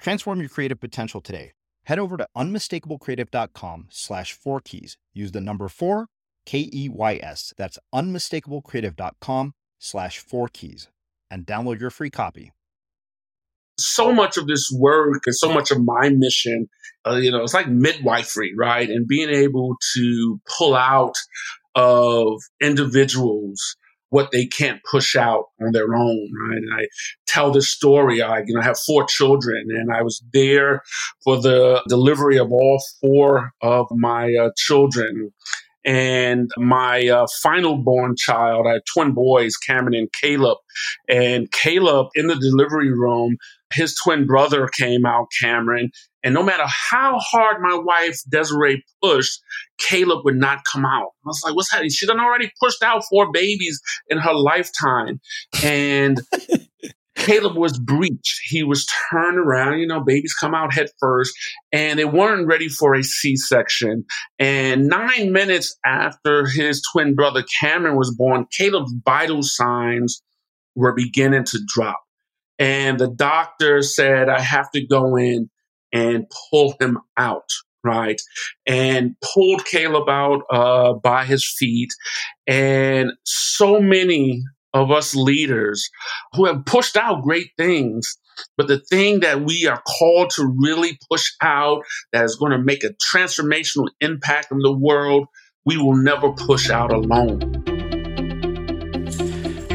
Transform your creative potential today. Head over to unmistakablecreative.com slash four keys. Use the number four, K E Y S. That's unmistakablecreative.com slash four keys and download your free copy. So much of this work and so much of my mission, uh, you know, it's like midwifery, right? And being able to pull out of individuals what they can't push out on their own, right? And I tell this story. I, you know, have four children, and I was there for the delivery of all four of my uh, children. And my uh, final born child, I had twin boys, Cameron and Caleb. And Caleb in the delivery room, his twin brother came out, Cameron, and no matter how hard my wife Desiree pushed, Caleb would not come out. I was like, what's happening? She done already pushed out four babies in her lifetime. And Caleb was breached. He was turned around, you know, babies come out head first, and they weren't ready for a C section. And nine minutes after his twin brother Cameron was born, Caleb's vital signs were beginning to drop. And the doctor said, I have to go in and pull him out, right? And pulled Caleb out uh, by his feet. And so many of us leaders who have pushed out great things. But the thing that we are called to really push out that is going to make a transformational impact in the world, we will never push out alone.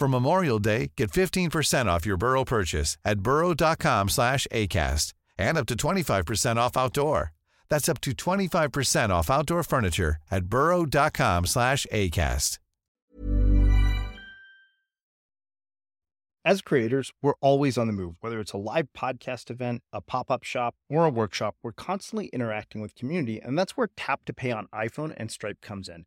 For Memorial Day, get 15% off your Burrow purchase at burrow.com slash ACAST and up to 25% off outdoor. That's up to 25% off outdoor furniture at burrow.com slash ACAST. As creators, we're always on the move. Whether it's a live podcast event, a pop up shop, or a workshop, we're constantly interacting with community, and that's where Tap to Pay on iPhone and Stripe comes in.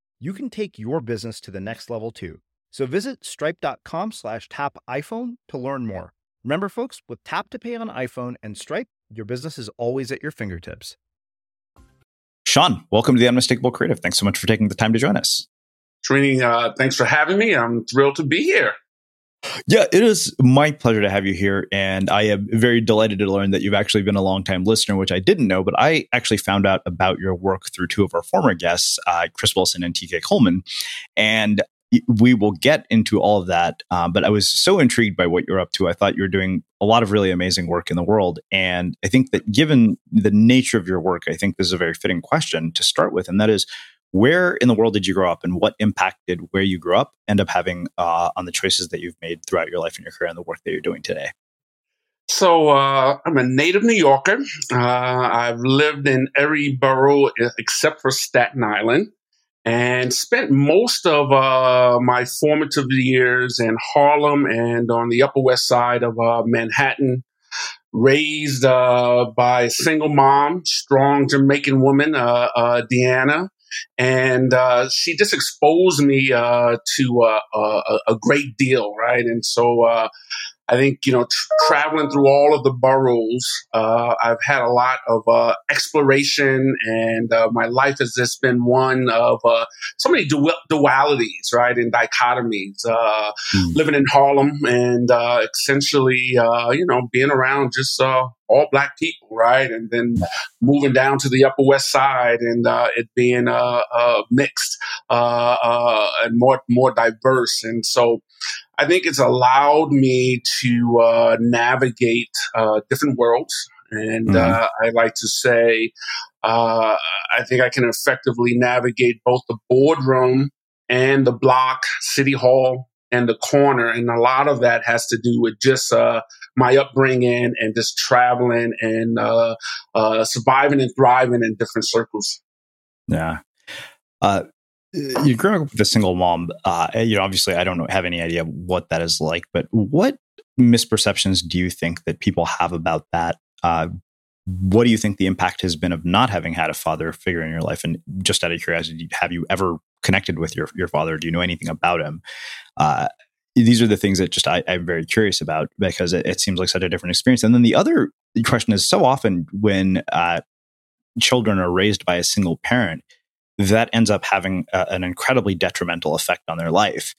you can take your business to the next level too. So visit stripe.com slash tap iPhone to learn more. Remember, folks, with Tap to Pay on iPhone and Stripe, your business is always at your fingertips. Shawn, welcome to the Unmistakable Creative. Thanks so much for taking the time to join us. Srini, uh, thanks for having me. I'm thrilled to be here. Yeah, it is my pleasure to have you here. And I am very delighted to learn that you've actually been a longtime listener, which I didn't know, but I actually found out about your work through two of our former guests, uh, Chris Wilson and TK Coleman. And we will get into all of that. Um, but I was so intrigued by what you're up to. I thought you were doing a lot of really amazing work in the world. And I think that given the nature of your work, I think this is a very fitting question to start with. And that is, where in the world did you grow up and what impact did where you grew up end up having uh, on the choices that you've made throughout your life and your career and the work that you're doing today? So uh, I'm a native New Yorker. Uh, I've lived in every borough except for Staten Island and spent most of uh, my formative years in Harlem and on the Upper West Side of uh, Manhattan. Raised uh, by a single mom, strong Jamaican woman, Deanna and uh, she just exposed me uh, to uh, a, a, great deal, right? And so uh, I think you know, traveling through all of the boroughs, uh, I've had a lot of uh, exploration, and uh, my life has just been one of uh, so many du- dualities, right, and dichotomies. Mm. Living in Harlem and uh, essentially, you know, being around just all black people, right, and then moving down to the Upper West Side and it being mixed and more more diverse, and so. I think it's allowed me to uh, navigate uh, different worlds. And mm-hmm. uh, I like to say, uh, I think I can effectively navigate both the boardroom and the block, city hall, and the corner. And a lot of that has to do with just uh, my upbringing and just traveling and uh, surviving and thriving in different circles. Yeah. Uh, you grew up with a single mom. Uh, you know, obviously, I don't have any idea what that is like, but what misperceptions do you think that people have about that? Uh, what do you think the impact has been of not having had a father figure in your life? And just out of curiosity, have you ever connected with your your father? Do you know anything about him? Uh, these are the things that just I, am very curious about because it, it, seems like such a different experience. And then the other question is so often when uh, children are raised by a single parent, that ends up having a, an incredibly detrimental effect on their life.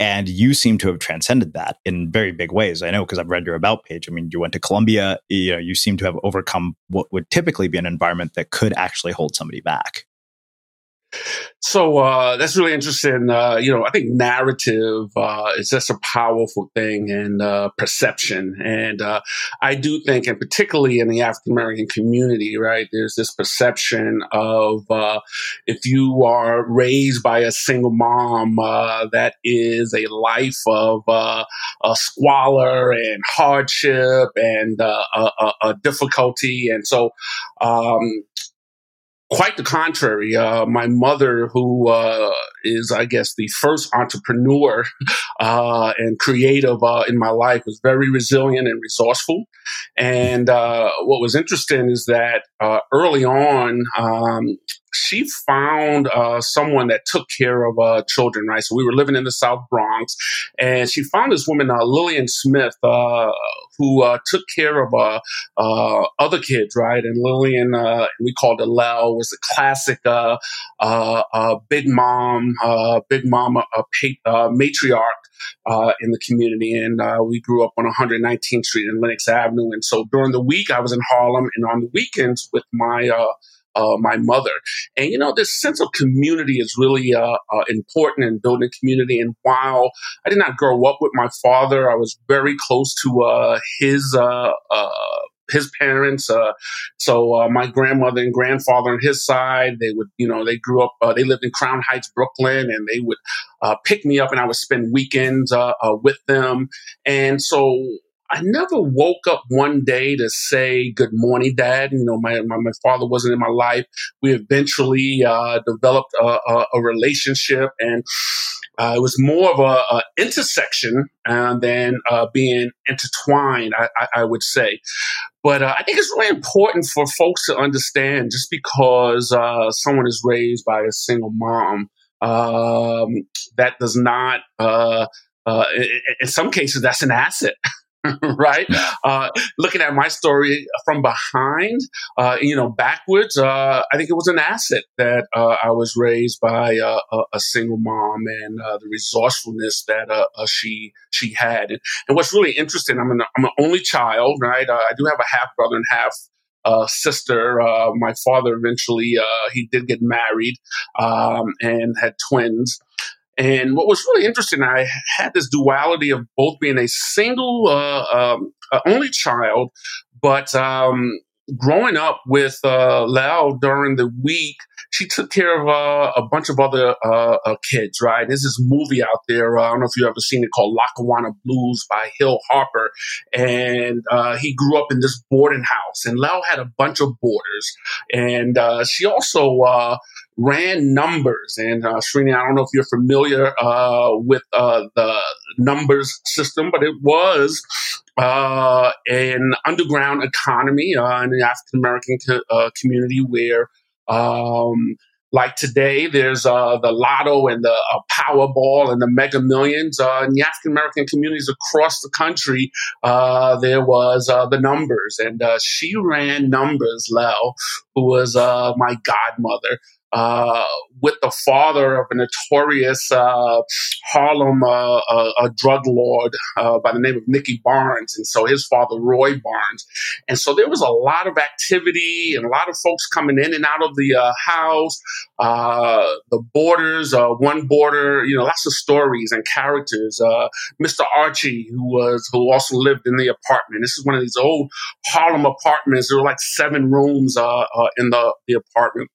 And you seem to have transcended that in very big ways. I know because I've read your about page. I mean, you went to Columbia. You know, you seem to have overcome what would typically be an environment that could actually hold somebody back. So uh, that's really interesting. Uh, you know, I think narrative uh, is just a powerful thing and uh, perception. And uh, I do think, and particularly in the African American community, right, there's this perception of uh, if you are raised by a single mom, that is a life of a squalor and hardship and a, a, difficulty. And so um, quite the contrary. Uh, my mother, who uh, is, I guess, the first entrepreneur uh, and creative uh, in my life, was very resilient and resourceful. And uh, what was interesting is that uh, early on, um, she found uh, someone that took care of uh, children, right? So we were living in the South Bronx, and she found this woman, Lillian Smith, uh, who uh, took care of uh, other kids, right? And Lillian, we called her Lel, was a classic big mom, big mama, matriarch. Uh, in the community. And uh, we grew up on 119th Street and Lenox Avenue. And so during the week, I was in Harlem, and on the weekends with my uh, uh, my mother. And, you know, this sense of community is really uh, uh, important in building community. And while I did not grow up with my father, I was very close to uh, his uh, uh, his parents. Uh, so uh, my grandmother and grandfather on his side, they would, you know, they grew up, uh, they lived in Crown Heights, Brooklyn, and they would pick me up, and I would spend weekends with them. And so I never woke up one day to say good morning, Dad. You know, my my, my father wasn't in my life. We eventually uh, developed a, a, a, relationship, and uh, it was more of a, a intersection uh, than uh, being intertwined. I, I, I, would say, but uh, I think it's really important for folks to understand. Just because uh, someone is raised by a single mom, um, that does not. in some cases, that's an asset. right? Uh, looking at my story from behind, uh, you know, backwards, uh, I think it was an asset that uh, I was raised by a, a, single mom and uh, the resourcefulness that uh, she she had. And, and, what's really interesting, I'm an, I'm an only child, right? I do have a half brother and half uh, sister. Uh, my father eventually uh, he did get married um, and had twins. And what was really interesting, I had this duality of both being a single, uh, um, uh, only child, but um, growing up with uh, during the week, she took care of uh, a bunch of other uh, uh, kids, right? There's this movie out there, uh, I don't know if you've ever seen it, called Lackawanna Blues by Hill Harper. And uh, he grew up in this boarding house, and Lel had a bunch of boarders. And she also ran numbers. And uh, Srini, I don't know if you're familiar uh, with uh, the numbers system, but it was uh, an underground economy uh, in the African American co- uh, community where um, like today, there's uh, the Lotto and the uh, Powerball and the Mega Millions. In the African American communities across the country, there was the numbers, and she ran numbers. Lel, who was my godmother, uh, with the father of a notorious uh, Harlem uh, uh drug lord uh, by the name of Nicky Barnes, and so his father Roy Barnes, and so there was a lot of activity and a lot of folks coming in and out of the uh, house. the boarders, one border, you know, lots of stories and characters. Mr. Archie, who was who also lived in the apartment. This is one of these old Harlem apartments. There were like seven rooms in the the apartment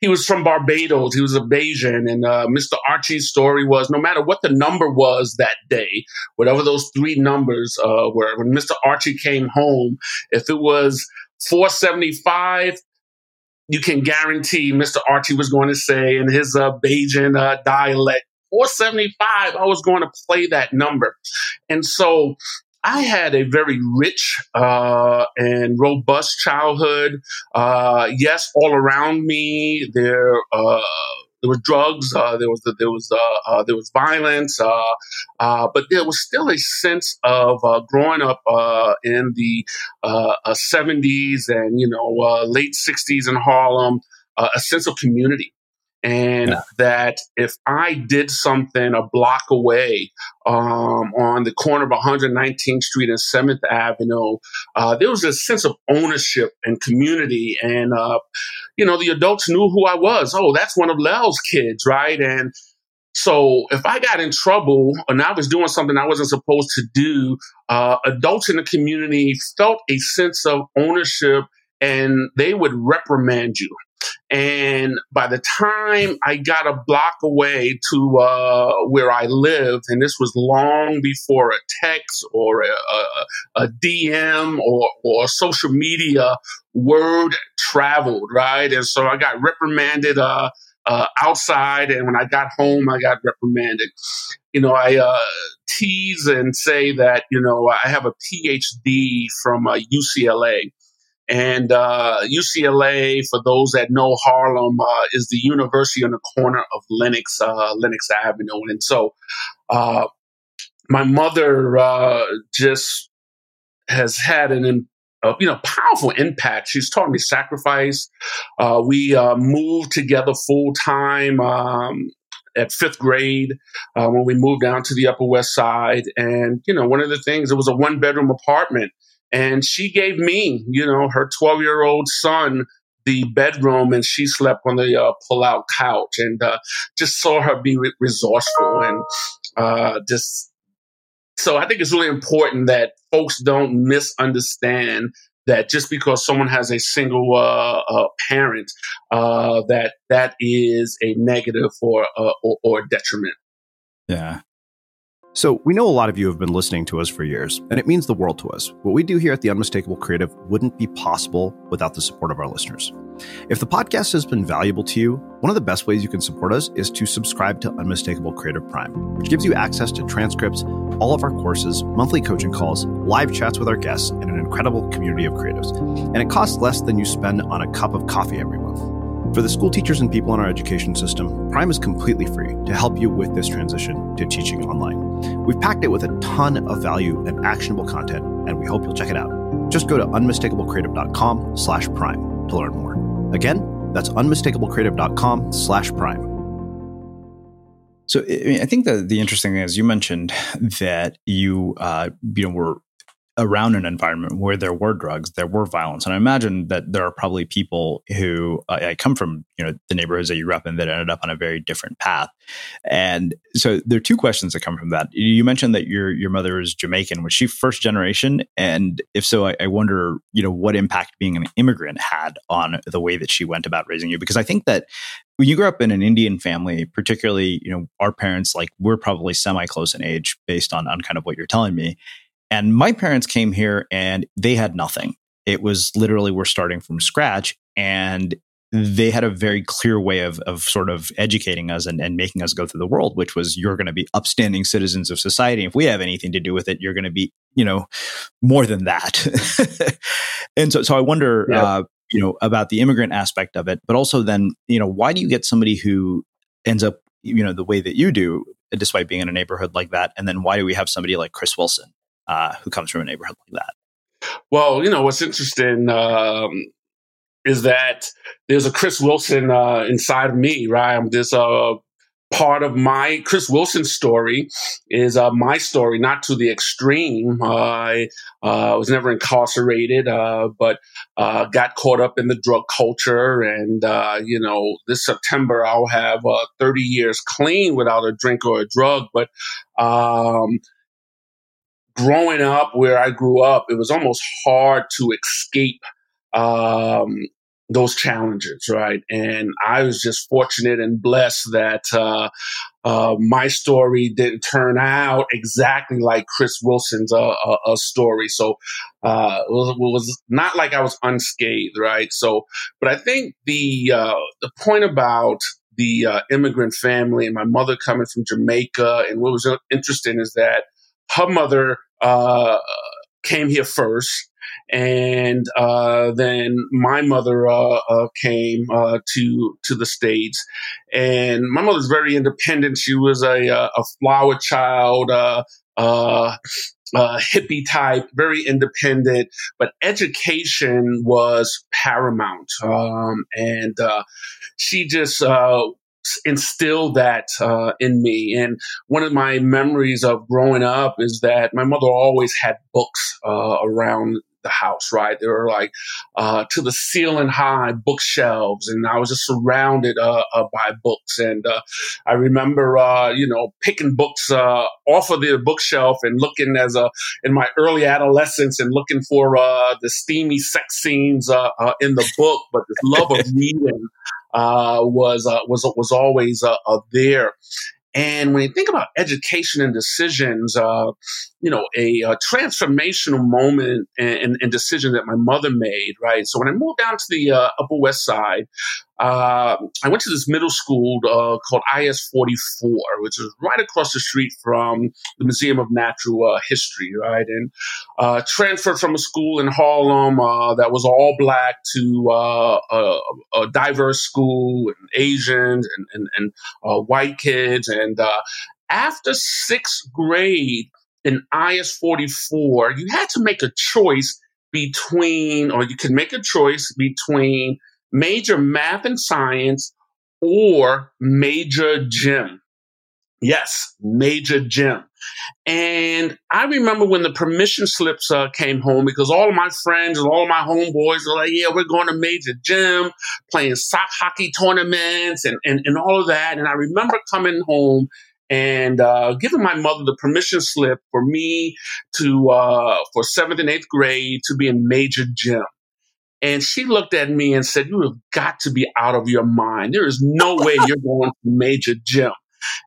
he was from Barbados. He was a Bajan. And uh, Mr. Archie's story was no matter what the number was that day, whatever those three numbers uh, were, when Mr. Archie came home, if it was 475, you can guarantee Mr. Archie was going to say in his uh, Bajan uh, dialect, 475, I was going to play that number. And so I had a very rich uh, and robust childhood. Uh, yes, all around me there uh, there were drugs, uh, there was there was uh, uh, there was violence, but there was still a sense of growing up in the '70s and you know late '60s in Harlem, a sense of community and yeah. that if I did something a block away um, on the corner of 119th Street and 7th Avenue, uh, there was a sense of ownership and community. And, uh, you know, the adults knew who I was. Oh, that's one of Lel's kids, right? And so if I got in trouble and I was doing something I wasn't supposed to do, uh, adults in the community felt a sense of ownership and they would reprimand you. And by the time I got a block away to uh, where I lived, and this was long before a text or a, a, a DM or, or social media word traveled, right? And so I got reprimanded uh, uh, outside, and when I got home, I got reprimanded. You know, I uh, tease and say that you know I have a PhD from uh, UCLA. And uh, UCLA, for those that know Harlem, uh, is the university on the corner of Lenox, uh, Lenox Avenue. And so, uh, my mother uh, just has had an uh, you know powerful impact. She's taught me sacrifice. Uh, we uh, moved together full time um, at fifth grade when we moved down to the Upper West Side, and you know one of the things it was a one bedroom apartment, and she gave me you know her twelve year old son the bedroom and she slept on the uh, pull out couch and uh, just saw her be re- resourceful and uh, just so I think it's really important that folks don't misunderstand that just because someone has a single uh, uh, parent, uh, that that is a negative or, uh, or, or detriment. Yeah. So, we know a lot of you have been listening to us for years, and it means the world to us. What we do here at The Unmistakable Creative wouldn't be possible without the support of our listeners. If the podcast has been valuable to you, one of the best ways you can support us is to subscribe to Unmistakable Creative Prime, which gives you access to transcripts, all of our courses, monthly coaching calls, live chats with our guests, and an incredible community of creatives. And it costs less than you spend on a cup of coffee every month. For the school teachers and people in our education system, Prime is completely free to help you with this transition to teaching online. We've packed it with a ton of value and actionable content, and we hope you'll check it out. Just go to unmistakablecreative.com slash prime to learn more. Again, that's unmistakablecreative.com slash prime. So I think that the interesting thing is you mentioned that you uh, you know were around an environment where there were drugs, there were violence, and I imagine that there are probably people who uh, I come from, you know, the neighborhoods that you grew up in that ended up on a very different path. And so there are two questions that come from that. You mentioned that your your mother is Jamaican. Was she first generation? And if so, I, I wonder, you know, what impact being an immigrant had on the way that she went about raising you. Because I think that when you grew up in an Indian family, particularly, you know, our parents, like we're probably semi close in age based on, on kind of what you're telling me. And my parents came here and they had nothing. It was literally we're starting from scratch. And they had a very clear way of, of sort of educating us and, and making us go through the world, which was you're going to be upstanding citizens of society. If we have anything to do with it, you're going to be, you know, more than that. and so, so I wonder, yeah. uh, you know, about the immigrant aspect of it, but also then, you know, why do you get somebody who ends up, you know, the way that you do, despite being in a neighborhood like that? And then why do we have somebody like Chris Wilson, uh, who comes from a neighborhood like that? Well, you know, what's interesting um, is that there's a Chris Wilson uh, inside of me, right? I'm this uh, part of my Chris Wilson story is uh, my story, not to the extreme. Uh, I uh, was never incarcerated, uh, but uh, got caught up in the drug culture. And, uh, you know, this September I'll have 30 years clean without a drink or a drug. But um, growing up where I grew up, it was almost hard to escape um, those challenges, right? And I was just fortunate and blessed that uh, uh, my story didn't turn out exactly like Chris Wilson's uh, uh story. So uh, it was, it, was, not like I was unscathed, right? So, but I think the uh, the point about the immigrant family and my mother coming from Jamaica, and what was interesting is that her mother came here first and uh, then my mother uh, uh, came uh, to to the states, and my mother's very independent. She was a uh, a flower child. Uh, hippie type, very independent, but education was paramount. Um, and she just instilled that uh, in me. And one of my memories of growing up is that my mother always had books uh, around the house, right? They were like uh, to the ceiling high bookshelves, and I was just surrounded uh, uh, by books. And uh, I remember, uh, you know, picking books uh, off of the bookshelf and looking as a in my early adolescence and looking for the steamy sex scenes in the book, but this love of reading Uh, was uh, was was always uh, there. And when you think about education and decisions, uh, you know, a, a, transformational moment and, and, decision that my mother made, right? So when I moved down to the uh, Upper West Side, uh, I went to this middle school uh, called IS 44, which is right across the street from the Museum of Natural uh, History, right? And uh, transferred from a school in Harlem that was all black to a, a, diverse school, and Asians and, and, and white kids. And Uh, after sixth grade in IS 44, you had to make a choice between, or you could make a choice between major math and science or major gym. Yes, major gym. And I remember when the permission slips uh, came home because all of my friends and all of my homeboys were like, yeah, we're going to major gym, playing sock hockey tournaments and, and, and all of that. And I remember coming home and uh, giving my mother the permission slip for me to, uh, for seventh and eighth grade to be in major gym. And she looked at me and said, You have got to be out of your mind. There is no way you're going to major gym.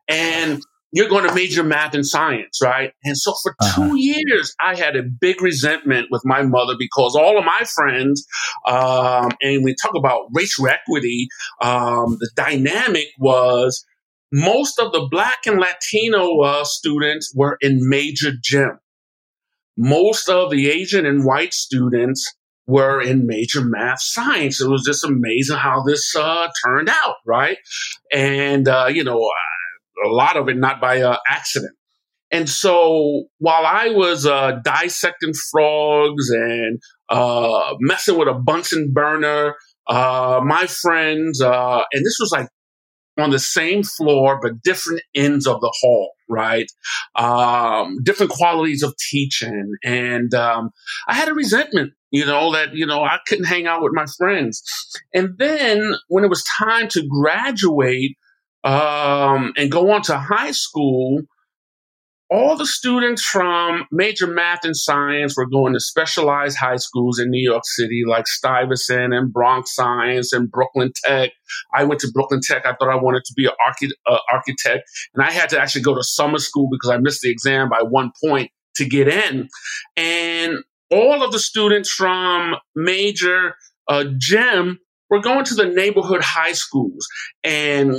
And you're going to major math and science, right? And so for uh-huh. two years, I had a big resentment with my mother because all of my friends, um, and we talk about racial equity, um, the dynamic was most of the Black and Latino uh, students were in major gym. Most of the Asian and white students were in major math science. It was just amazing how this uh, turned out, right? And, uh, you know, a lot of it not by uh, accident. And so while I was uh, dissecting frogs and uh, messing with a Bunsen burner, uh, my friends, and this was like on the same floor, but different ends of the hall, right? Um, different qualities of teaching. And um, I had a resentment, you know, that, you know, I couldn't hang out with my friends. And then when it was time to graduate um, and go on to high school, all the students from major math and science were going to specialized high schools in New York City, like Stuyvesant and Bronx Science and Brooklyn Tech. I went to Brooklyn Tech. I thought I wanted to be an archi- uh, architect, and I had to actually go to summer school because I missed the exam by one point to get in. And all of the students from major uh, GEM were going to the neighborhood high schools, and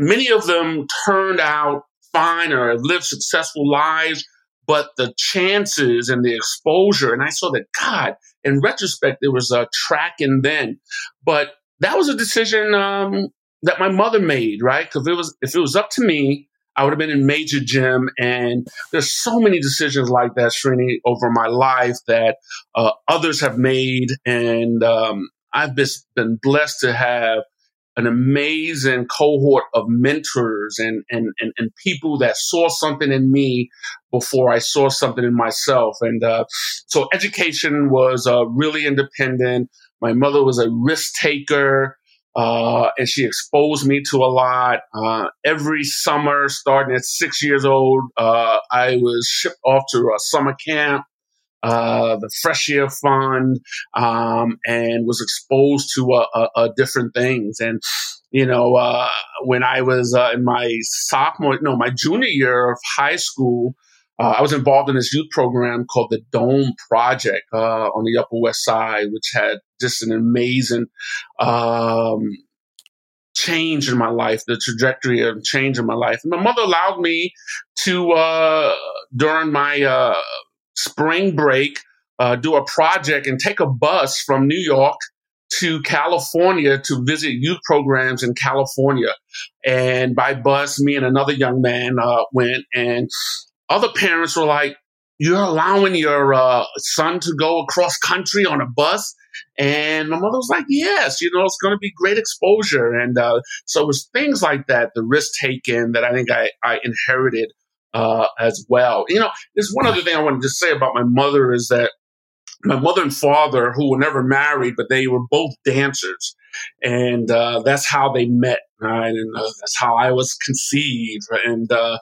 many of them turned out fine or lived successful lives, but the chances and the exposure, and I saw that God, in retrospect, there was a tracking then, but that was a decision um, that my mother made, right? Because it was if it was up to me, I would have been in major gym. And there's so many decisions like that, Srini, over my life that uh, others have made. And um, I've been blessed to have an amazing cohort of mentors and, and, and, and, people that saw something in me before I saw something in myself. And uh, so education was uh, really independent. My mother was a risk taker. Uh, and she exposed me to a lot. Uh, every summer, starting at six years old, uh, I was shipped off to a summer camp uh, the Fresh Air Fund, um, and was exposed to uh, uh, different things. And you know, uh, when I was uh, in my sophomore, no, my junior year of high school, uh, I was involved in this youth program called the Dome Project on the Upper West Side, which had just an amazing. Um, change in my life, the trajectory of change in my life. And my mother allowed me to, uh, during my uh, spring break, uh, do a project and take a bus from New York to California to visit youth programs in California. And by bus, me and another young man uh, went, and other parents were like, You're allowing your uh, son to go across country on a bus? And my mother was like, Yes, you know, it's going to be great exposure. And uh, so it was things like that, the risk taken that I think I, I inherited uh, as well. You know, there's one other thing I wanted to say about my mother is that my mother and father, who were never married, but they were both dancers, and uh, that's how they met, right? And uh, that's how I was conceived. And uh,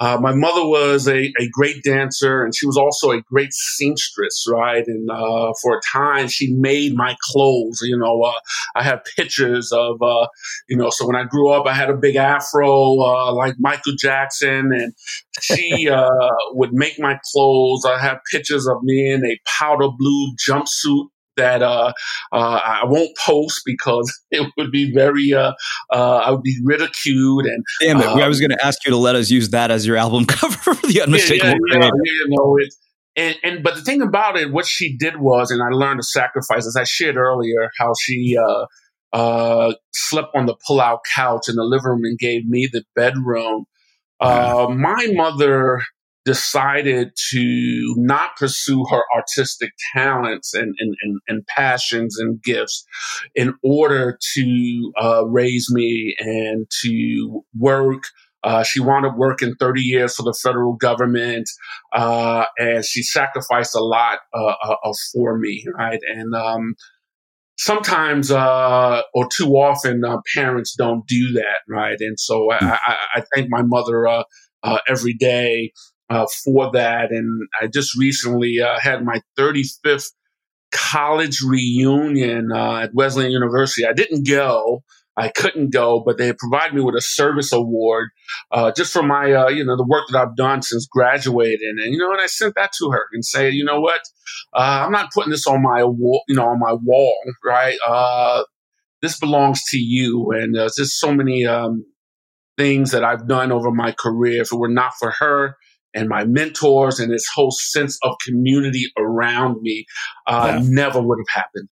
uh, my mother was a, a great dancer and she was also a great seamstress, right? And uh, for a time, she made my clothes. You know, uh, I have pictures of, uh, you know, so when I grew up, I had a big afro uh, like Michael Jackson, and she uh, would make my clothes. I have pictures of me in a powder blue jumpsuit that uh, uh, I won't post because it would be very uh, uh, I would be ridiculed and damn it um, I was going to ask you to let us use that as your album cover for the unmistakable yeah, yeah, yeah, you know it and, and but the thing about it what she did was and I learned to sacrifice as I shared earlier how she uh, uh, slept on the pull-out couch in the living room and gave me the bedroom. Uh, my mother decided to not pursue her artistic talents and, and, and, and passions and gifts in order to uh, raise me and to work. Uh, she wound up working 30 years for the federal government, uh, and she sacrificed a lot uh, uh, for me, right? And um, sometimes uh, or too often uh, parents don't do that right and so i, hmm. I, I thank my mother uh, uh, every day uh, for that. And I just recently uh, had my 35th college reunion uh, at Wesleyan University. I didn't go. I couldn't go, but they provided me with a service award uh, just for my, uh, you know, the work that I've done since graduating. And you know, and I sent that to her and say, you know what, uh, I'm not putting this on my wall, you know, on my wall, right? this belongs to you, and there's just so many um, things that I've done over my career. If it were not for her, and my mentors and this whole sense of community around me uh, yeah. never would have happened.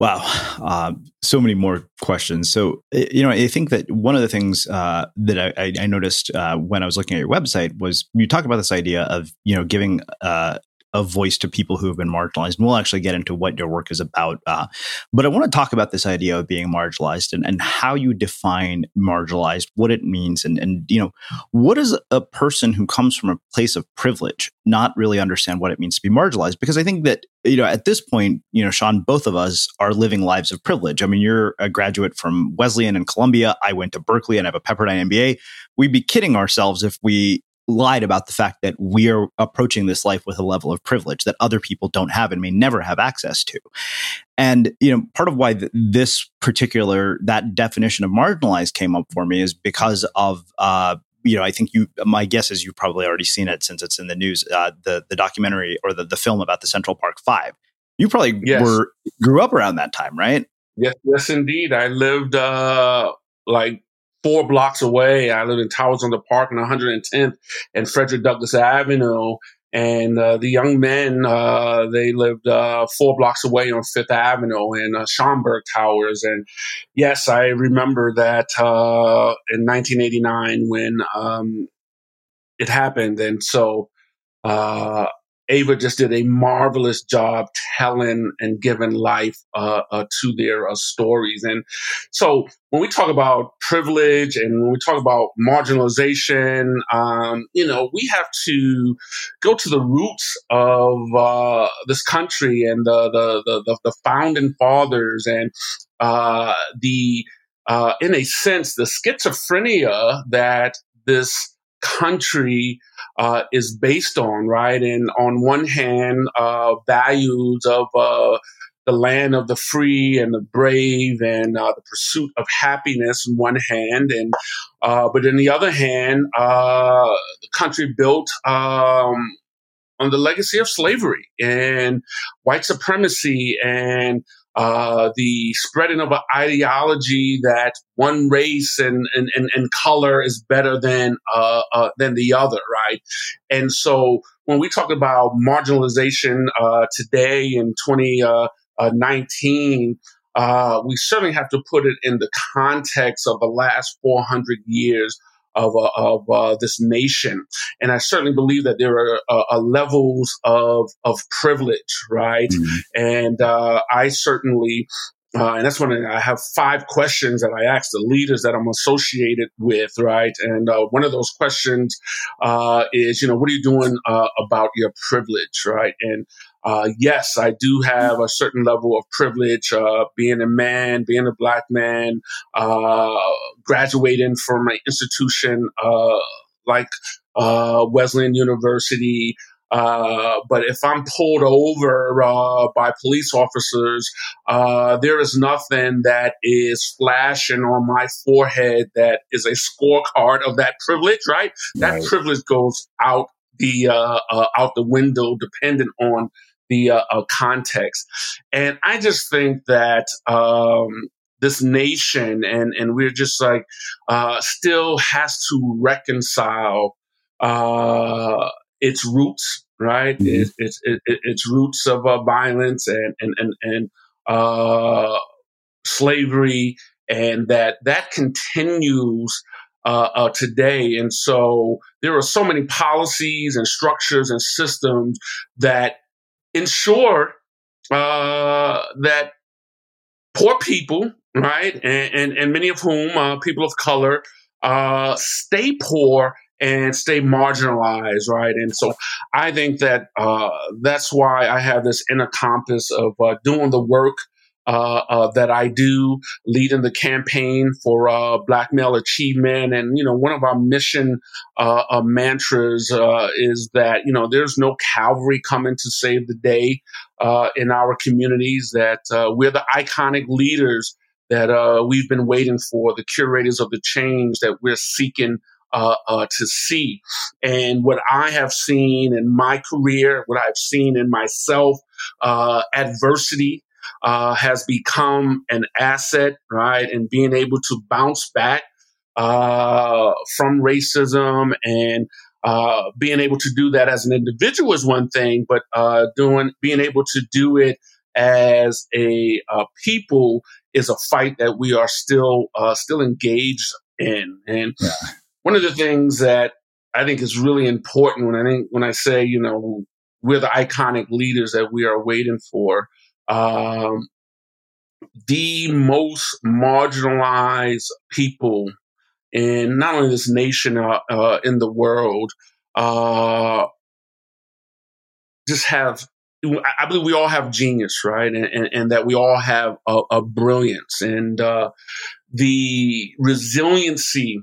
Wow. Uh, so many more questions. So, you know, I think that one of the things uh, that I, I noticed uh, when I was looking at your website was you talk about this idea of, you know, giving uh, a voice to people who have been marginalized. And we'll actually get into what your work is about. Uh, but I want to talk about this idea of being marginalized and, and how you define marginalized, what it means, and, and, you know, what does a person who comes from a place of privilege not really understand what it means to be marginalized? Because I think that, you know, at this point, you know, Shawn, both of us are living lives of privilege. I mean, you're a graduate from Wesleyan and Columbia. I went to Berkeley and have a Pepperdine MBA. We'd be kidding ourselves if we lied about the fact that we are approaching this life with a level of privilege that other people don't have and may never have access to. And, you know, part of why th- this particular, that definition of marginalized came up for me is because of, uh, you know, I think you, my guess is you've probably already seen it since it's in the news, uh, the, the documentary or the, the film about the Central Park Five. You probably yes. were, grew up around that time, right? Yes, yes, indeed. I lived, uh, like four blocks away. I lived in Towers on the Park on 110th and Frederick Douglass Avenue. And uh, the young men, uh, they lived uh, four blocks away on Fifth Avenue in uh, Schomburg Towers. And yes, I remember that uh, in 1989 when um, it happened. And so uh, Ava just did a marvelous job telling and giving life uh, uh, to their uh, stories. And so when we talk about privilege and when we talk about marginalization, um, you know, we have to go to the roots of uh, this country and the, the, the, the, founding fathers and uh, the, uh, in a sense, the schizophrenia that this country uh, is based on, right? And on one hand, uh, values of uh, the land of the free and the brave and uh, the pursuit of happiness on one hand, and uh, but in the other hand, uh, the country built um, on the legacy of slavery and white supremacy and uh, the spreading of an ideology that one race and, and, and, and color is better than uh, uh, than the other, right? And so when we talk about marginalization uh, today in 2019, uh, we certainly have to put it in the context of the last 400 years of, uh, of uh, this nation. And I certainly believe that there are uh, uh levels of, of privilege, right? Mm-hmm. And uh, I certainly uh, and that's when I have five questions that I ask the leaders that I'm associated with, right? And uh, one of those questions uh, is, you know, what are you doing about your privilege, right? And uh, yes, I do have a certain level of privilege, uh, being a man, being a black man, uh, graduating from an institution uh, like uh, Wesleyan University. Uh, but if I'm pulled over uh, by police officers, uh, there is nothing that is flashing on my forehead that is a scorecard of that privilege. Right, that right. privilege goes out the uh, uh, out the window, dependent on the uh, context. And I just think that um, this nation and and we're just like uh, still has to reconcile uh, its roots, right? Mm-hmm. It, it's it, its roots of uh, violence and and and and uh, slavery, and that that continues. Uh, uh, today. And so there are so many policies and structures and systems that ensure uh, that poor people right? And, and, and many of whom, uh, people of color, uh, stay poor and stay marginalized, right? And so I think that uh, that's why I have this inner compass of uh, doing the work that I do, leading the campaign for uh, Black Male Achievement. And, you know, one of our mission uh, uh, mantras uh, is that, you know, there's no cavalry coming to save the day in our communities, that we're the iconic leaders that uh, we've been waiting for, the curators of the change that we're seeking uh, uh, to see. And what I have seen in my career, what I've seen in myself, uh, adversity uh, has become an asset, right? And being able to bounce back uh, from racism and being able to do that as an individual is one thing, but doing being able to do it as a people is a fight that we are still uh, still engaged in. And yeah. one of the things that I think is really important when I think when I say you know we're the iconic leaders that we are waiting for. Um, the most marginalized people in not only this nation uh, uh, in the world uh, just have I believe we all have genius, right? And, and, and that we all have a, a brilliance and uh, the resiliency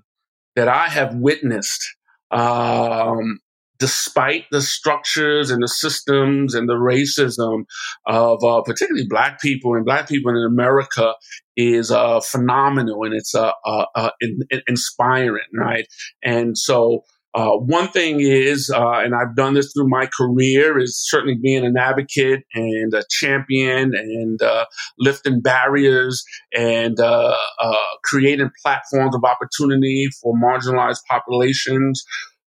that I have witnessed, um, despite the structures and the systems and the racism of uh, particularly Black people and Black people in America, is uh, phenomenal and it's uh, uh, uh in, in inspiring, right? And so uh, one thing is, uh, and I've done this through my career, is certainly being an advocate and a champion and uh, lifting barriers and uh, uh, creating platforms of opportunity for marginalized populations.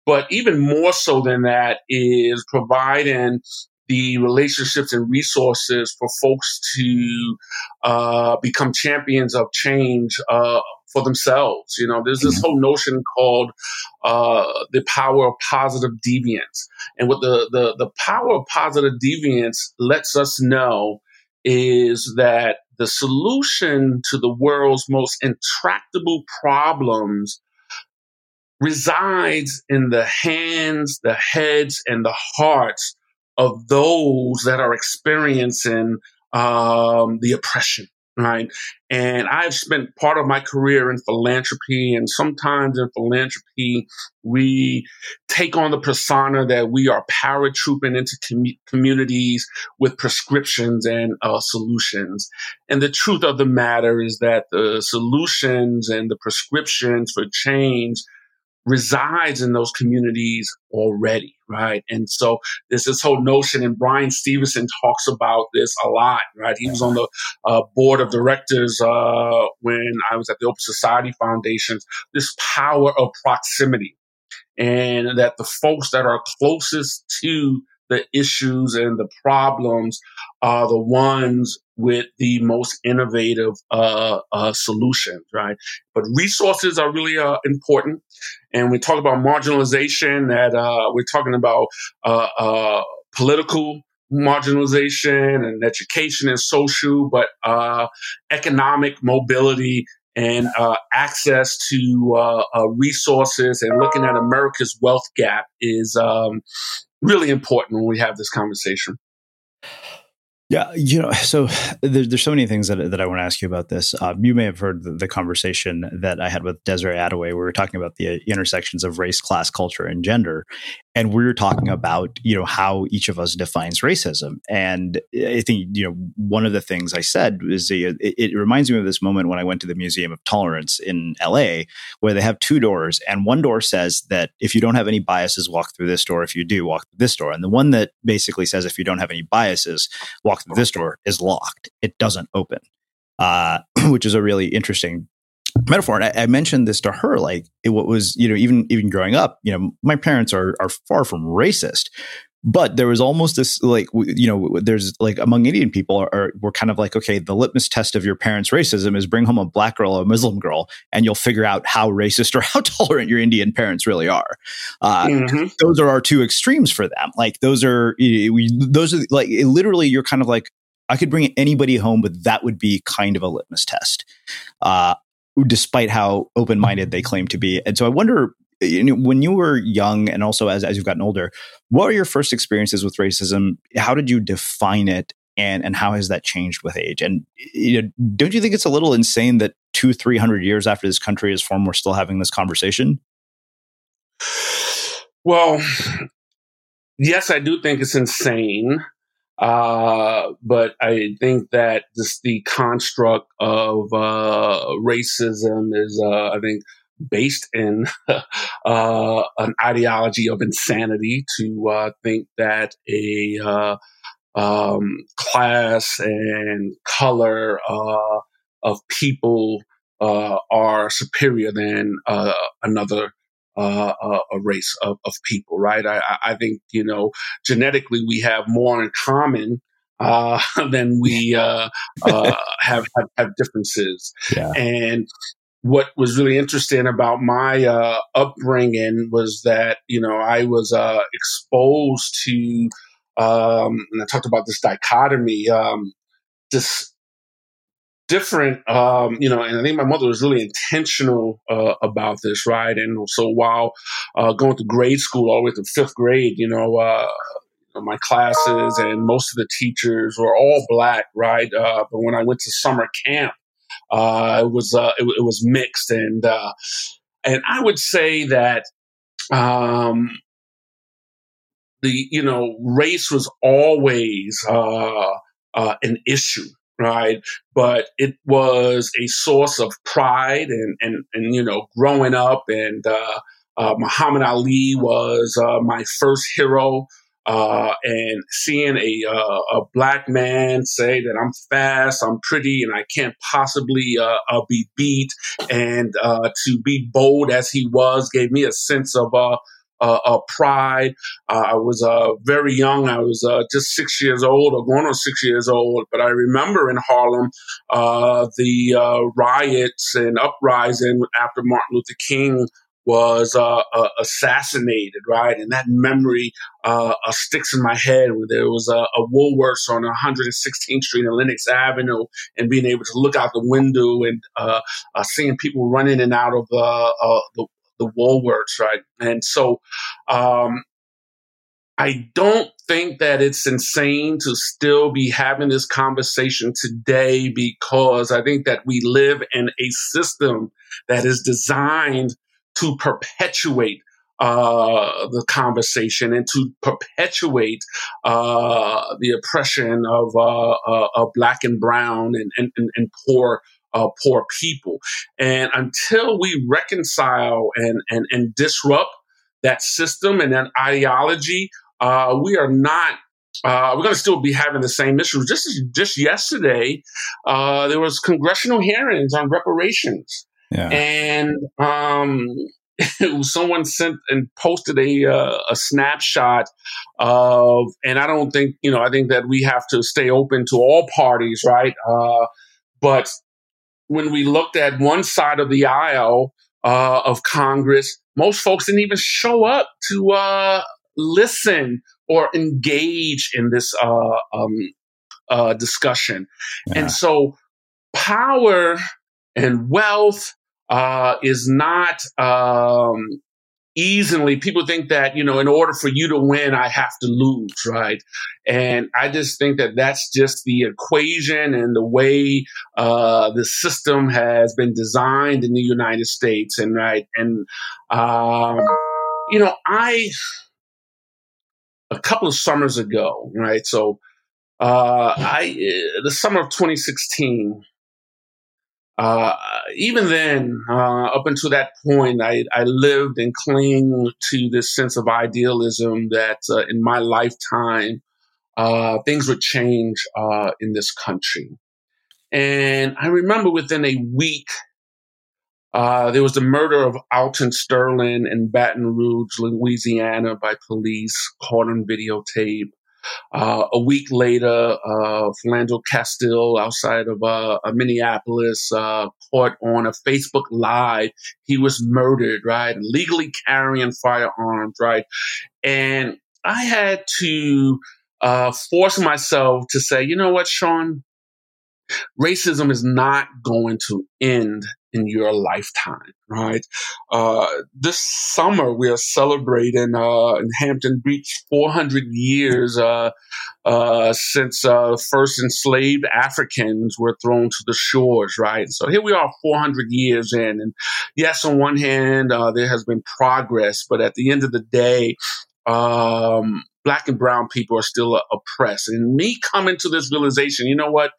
But even more so than that is providing the relationships and resources for folks to uh, become champions of change uh, for themselves. You know, there's this mm-hmm. whole notion called uh, the power of positive deviance, and what the, the the power of positive deviance lets us know is that the solution to the world's most intractable problems resides in the hands, the heads, and the hearts of those that are experiencing um, the oppression, right? And I've spent part of my career in philanthropy, and sometimes in philanthropy, we take on the persona that we are paratrooping into com- communities with prescriptions and uh, solutions. And the truth of the matter is that the solutions and the prescriptions for change resides in those communities already, right? And so there's this whole notion, and Bryan Stevenson talks about this a lot, right? He was on the uh, board of directors uh, when I was at the Open Society Foundation. This power of proximity, and that the folks that are closest to the issues and the problems are the ones with the most innovative uh, uh, solutions, right? But resources are really uh, important. And we talk about marginalization, that uh, we're talking about uh, uh, political marginalization and education and social, but economic mobility and access to resources and looking at America's wealth gap is um, really important when we have this conversation. Yeah, you know, so there, there's so many things that, that I want to ask you about this. Uh, you may have heard the, the, conversation that I had with Desiree Adaway. We were talking about the intersections of race, class, culture, and gender, and we are talking about you know how each of us defines racism. And I think you know one of the things I said is it, it reminds me of this moment when I went to the Museum of Tolerance in L.A., where they have two doors, and one door says that if you don't have any biases, walk through this door. If you do, walk through this door. And the one that basically says if you don't have any biases, walk through this door is locked. It doesn't open, uh, which is a really interesting metaphor. And I, I, mentioned this to her, like it, what was, you know, even even growing up, you know, my parents are are far from racist, but there was almost this like you know there's like among indian people are, are we're kind of like okay the litmus test of your parents racism is bring home a black girl or a muslim girl and you'll figure out how racist or how tolerant your indian parents really are uh, mm-hmm. those are our two extremes for them like those are we, those are like literally you're kind of like i could bring anybody home but that would be kind of a litmus test uh, despite how open-minded they claim to be and so i wonder when you were young and also as, as you've gotten older, what were your first experiences with racism? How did you define it? And, and how has that changed with age? And you know, don't you think it's a little insane that two, three hundred years after this country is formed, we're still having this conversation? Well, yes, I do think it's insane. Uh, but I think that just the construct of uh, racism is, uh, I think, based in uh, an ideology of insanity to uh, think that a uh, um, class and color of people uh, are superior than uh, a race of, of people, right? I, I think you know genetically we have more in common uh, than we uh, uh, have, have, have differences. Yeah. And what was really interesting about my uh, upbringing was that you know I was uh, exposed to, um, and I talked about this dichotomy, um, this different, um, you know, and I think my mother was really intentional uh, about this, right? And so while uh, going to grade school all the way to fifth grade, you know. Uh, my classes and most of the teachers were all black, right? Uh, but when I went to summer camp, uh, it was uh, it, it, was mixed, and and I would say that um, the you know race was always uh, uh, an issue, right? But it was a source of pride, and and and you know growing up, and uh, Muhammad Ali was my first hero uh, and seeing a, uh, a black man say that I'm fast, I'm pretty, and I can't possibly uh, uh be beat, and uh, to be bold as he was gave me a sense of uh, uh, pride. Uh, I was uh, very young. I was uh, just six years old or going on six years old. But I remember in Harlem the riots and uprising after Martin Luther King was uh, uh, assassinated, right? And that memory uh, uh sticks in my head. Where there was a, a Woolworths on 116th Street and Lenox Avenue, and being able to look out the window and uh, uh, seeing people run in and out of the the Woolworths, right? And so, um, I don't think that it's insane to still be having this conversation today because I think that we live in a system that is designed to perpetuate uh, the conversation and to perpetuate uh, the oppression of, uh, uh of black and brown and, and, and poor uh, poor people. And until we reconcile and, and, and disrupt that system and that ideology, uh, we are not uh, we're going to still be having the same issues. Just just yesterday, uh, there was congressional hearings on reparations, yeah. And um, someone sent and posted a uh, a snapshot of, and I don't think you know. I think that we have to stay open to all parties, right? Uh, but when we looked at one side of the aisle uh, of Congress, most folks didn't even show up to uh, listen or engage in this uh, um, uh, discussion, yeah. and so power and wealth uh, is not um, easily. People think that you know in order for you to win i have to lose right? And i just think that that's just the equation and the way uh, the system has been designed in the united states and right and um, you know i a couple of summers ago right so uh, i the summer of 2016 uh, even then, uh, up until that point, I, I, lived and clung to this sense of idealism that uh, in my lifetime, uh, things would change uh, in this country. And I remember within a week, there was the murder of Alton Sterling in Baton Rouge, Louisiana, by police caught on videotape. Uh, a week later, uh, Philando Castile outside of uh, Minneapolis uh, caught on a Facebook Live. He was murdered, right? Legally carrying firearms, right? And I had to uh, force myself to say, you know what, Shawn? Racism is not going to end in your lifetime, right? Uh, this summer we are celebrating uh, in Hampton Beach 400 years uh, uh since uh, first enslaved Africans were thrown to the shores, right? So here we are 400 years in, and yes, on one hand uh, there has been progress, but at the end of the day, um, black and brown people are still oppressed. And me coming to this realization, you know what?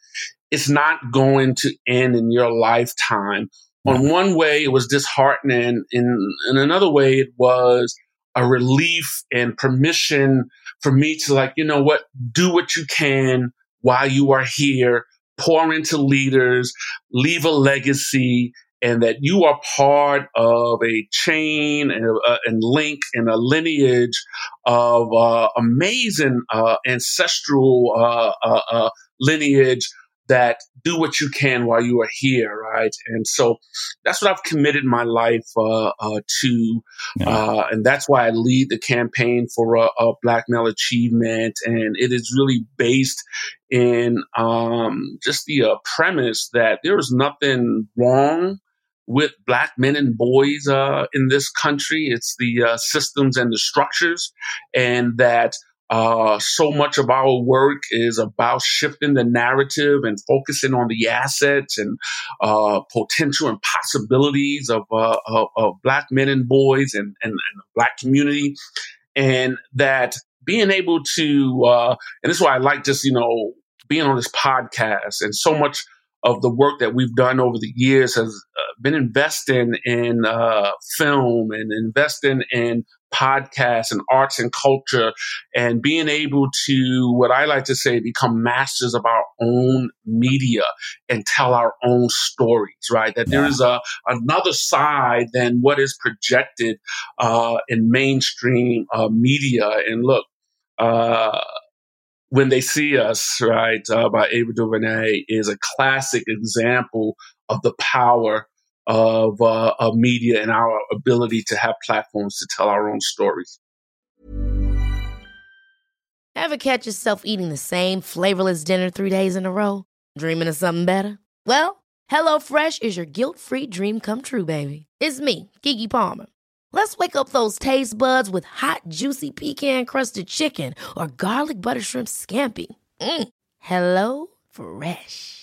It's not going to end in your lifetime. On one way, it was disheartening. In, in another way, it was a relief and permission for me to like, you know what, do what you can while you are here, pour into leaders, leave a legacy, and that you are part of a chain and, uh, and link and a lineage of uh, amazing uh, ancestral uh, uh, uh, lineage that do what you can while you are here, right? And so that's what I've committed my life uh, uh, to, yeah. uh, and that's why I lead the campaign for uh, Black Male Achievement, and it is really based in um, just the uh, premise that there is nothing wrong with black men and boys uh, in this country. It's the uh, systems and the structures, and that uh, so much of our work is about shifting the narrative and focusing on the assets and uh, potential and possibilities of, uh, of, of, black men and boys and, and, and, the black community. And that being able to, uh, and this is why I like just, you know, being on this podcast and so much of the work that we've done over the years has uh, been investing in uh, film and investing in podcasts and arts and culture and being able to, what I like to say, become masters of our own media and tell our own stories, right? That yeah. there is a, another side than what is projected uh, in mainstream uh, media. And look, uh, when they see us, right, uh, by Ava DuVernay is a classic example of the power of, uh, of media and our ability to have platforms to tell our own stories. Ever catch yourself eating the same flavorless dinner three days in a row? Dreaming of something better? Well, HelloFresh is your guilt free dream come true, baby. It's me, Keke Palmer. Let's wake up those taste buds with hot, juicy pecan crusted chicken or garlic butter shrimp scampi. Mm. Hello Fresh.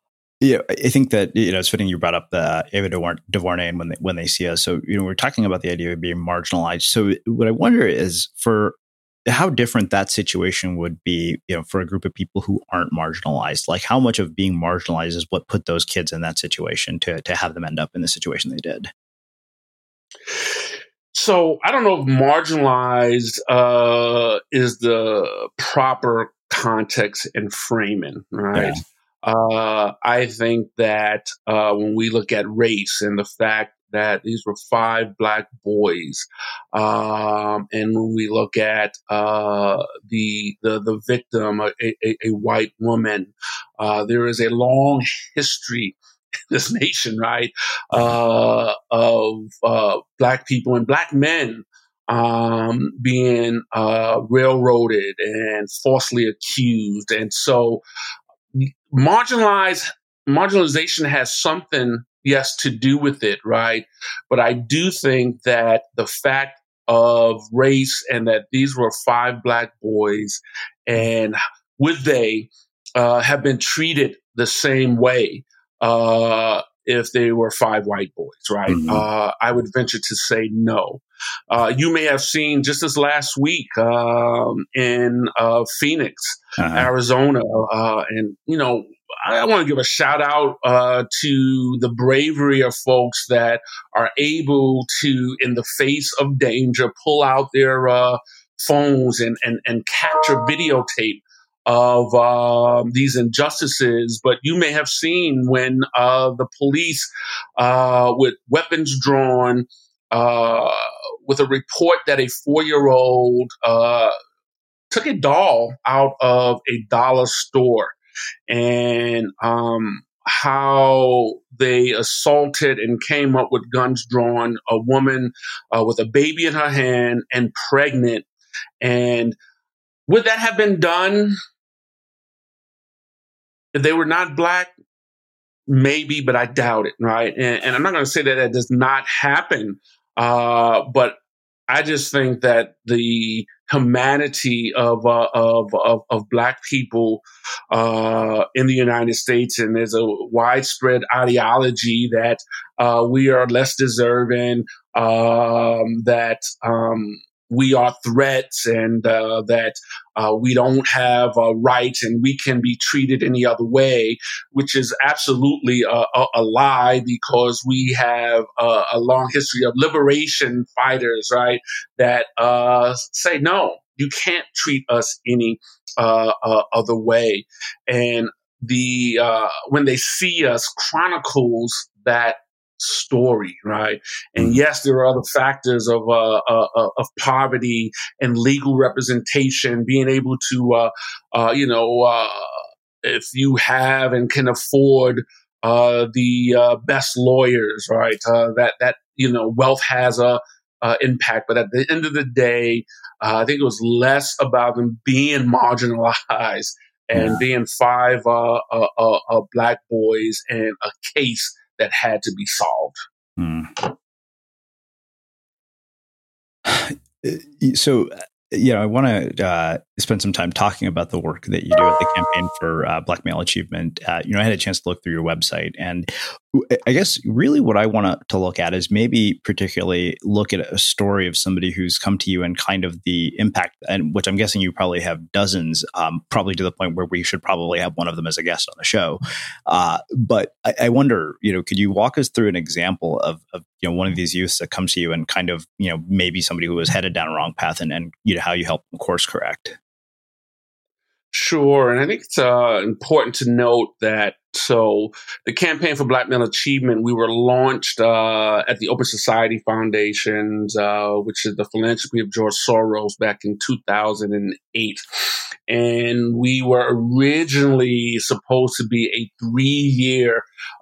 Yeah, I think that you know it's fitting you brought up the Ava DuVernay and when they when they see us. So you know we're talking about the idea of being marginalized. So what I wonder is for how different that situation would be, you know, for a group of people who aren't marginalized. Like how much of being marginalized is what put those kids in that situation to to have them end up in the situation they did. So I don't know if marginalized uh, is the proper context and framing, right? Yeah. Uh, I think that uh, when we look at race and the fact that these were five black boys. Um, and when we look at uh, the, the the victim, a, a, a white woman, uh, there is a long history in this nation, right, uh, of uh, black people and black men um, being uh, railroaded and falsely accused, and so marginalization has something yes, to do with it, right? But I do think that the fact of race and that these were five black boys and would they uh, have been treated the same way uh, if they were five white boys, right? Mm-hmm. Uh, I would venture to say no. Uh, you may have seen just this last week um, in uh, Phoenix, uh-huh. Arizona, uh, and you know I want to give a shout out uh, to the bravery of folks that are able to, in the face of danger, pull out their uh, phones and, and, and capture videotape of uh, these injustices. But you may have seen when uh, the police, uh, with weapons drawn, uh, with a report that a four year old took a doll out of a dollar store and um, how they assaulted and came up with guns drawn a woman uh, with a baby in her hand and pregnant. And would that have been done if they were not black? Maybe, but I doubt it, right? And, and I'm not going to say that that does not happen, uh, but I just think that the humanity of uh, of, of, of black people uh, in the United States, and there's a widespread ideology that uh, we are less deserving, um, that um, we are threats and uh, that uh, we don't have uh, rights and we can be treated any other way, which is absolutely a, a, a lie because we have a, a, long history of liberation fighters, right, that uh, say, no, you can't treat us any uh, uh, other way. And the when they see us chronicles that story, right? And mm-hmm. yes, there are other factors of uh, uh, uh, of poverty and legal representation, being able to, uh, uh you know, uh, if you have and can afford the best lawyers, right? that that you know, wealth has a impact, but at the end of the day, I think it was less about them being marginalized and being five uh uh black boys and a case that had to be solved. Hmm. So, you know, I want to uh, spend some time talking about the work that you do at the campaign for uh, Black Male Achievement. Uh, you know, I had a chance to look through your website, and I guess really what I want to look at is maybe particularly look at a story of somebody who's come to you and kind of the impact, and which I'm guessing you probably have dozens, um, probably to the point where we should probably have one of them as a guest on the show. Uh, but I, I, wonder, you know, could you walk us through an example of, of, you know one of these youths that comes to you and kind of you know maybe somebody who was headed down a wrong path and, and you know how you help them course correct? Sure. And I think it's uh, important to note that so the campaign for Black Male Achievement, we were launched uh, at the Open Society Foundations, uh, which is the philanthropy of George Soros back in 2008. And we were originally supposed to be a three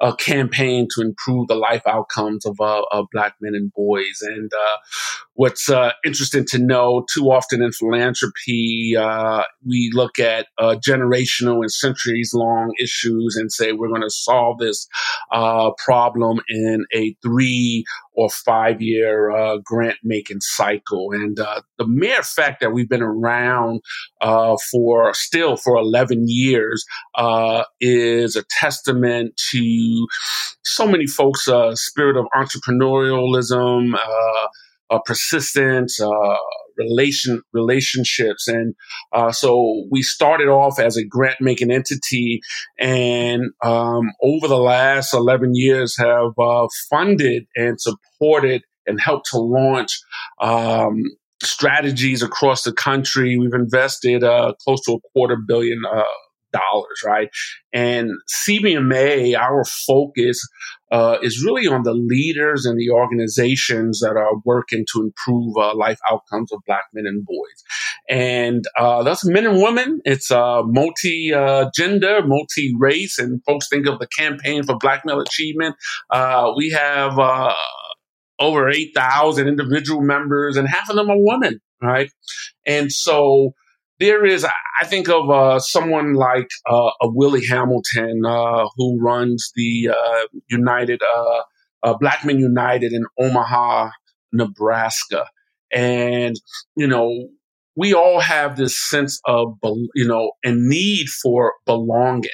uh, campaign to improve the life outcomes of, uh, Black men and boys. And uh, what's uh, interesting to know, too often in philanthropy, we look at generational and centuries long issues and say we're going to solve this uh, problem in a three or five year uh, grant making cycle. And uh, the mere fact that we've been around uh, for still for 11 years uh, is a testament to so many folks' uh, spirit of entrepreneurialism uh, persistence, uh, relation relationships, and uh, so we started off as a grant making entity, and um, over the last eleven years have uh, funded and supported and helped to launch. Um, strategies across the country. We've invested uh, close to a quarter billion uh, dollars, right? And CBMA, our focus uh, is really on the leaders and the organizations that are working to improve uh, life outcomes of Black men and boys. And uh, that's men and women. It's uh, multi gender, multi race, and folks think of the campaign for Black male achievement. Uh, we have uh, over 8,000 individual members, and half of them are women, right? And so there is, I think of uh, someone like uh, a Willie Hamilton uh, who runs the uh, United uh, uh, Black Men United in Omaha, Nebraska, and you know we all have this sense of you know a need for belonging.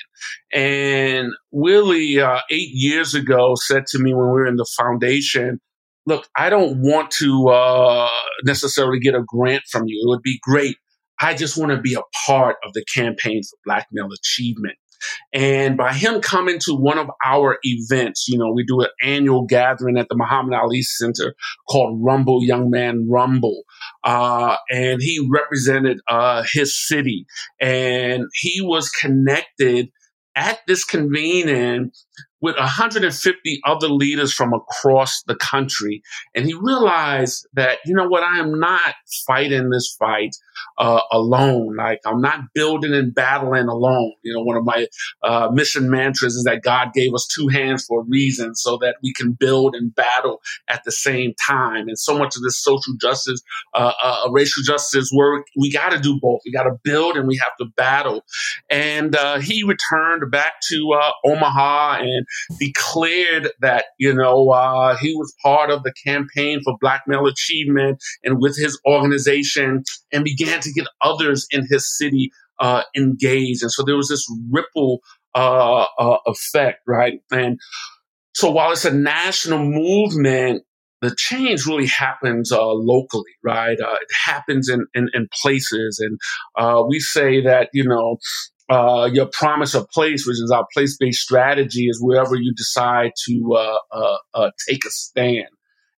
And Willie, eight years ago, said to me when we were in the foundation, "Look, I don't want to necessarily get a grant from you. It would be great." I just want to be a part of the campaign for Black male achievement. And by him coming to one of our events, you know, we do an annual gathering at the Muhammad Ali Center called Rumble Young Man Rumble. Uh, and he represented uh, his city and he was connected at this convening with 150 other leaders from across the country. And he realized that, you know what, I am not fighting this fight uh, alone. Like I'm not building and battling alone. You know, one of my uh, mission mantras is that God gave us two hands for a reason so that we can build and battle at the same time. And so much of this social justice, uh, uh racial justice work, we got to do both. We got to build and we have to battle. And uh, he returned back to uh, Omaha and declared that, you know, uh, he was part of the campaign for Black Male Achievement and with his organization and began to get others in his city uh, engaged. And so there was this ripple uh, uh, effect, right? And so while it's a national movement, the change really happens uh, locally, right? Uh, it happens in, in, in places. And uh, we say that, you know, uh, your promise of place, which is our place based strategy, is wherever you decide to uh, uh, uh, take a stand.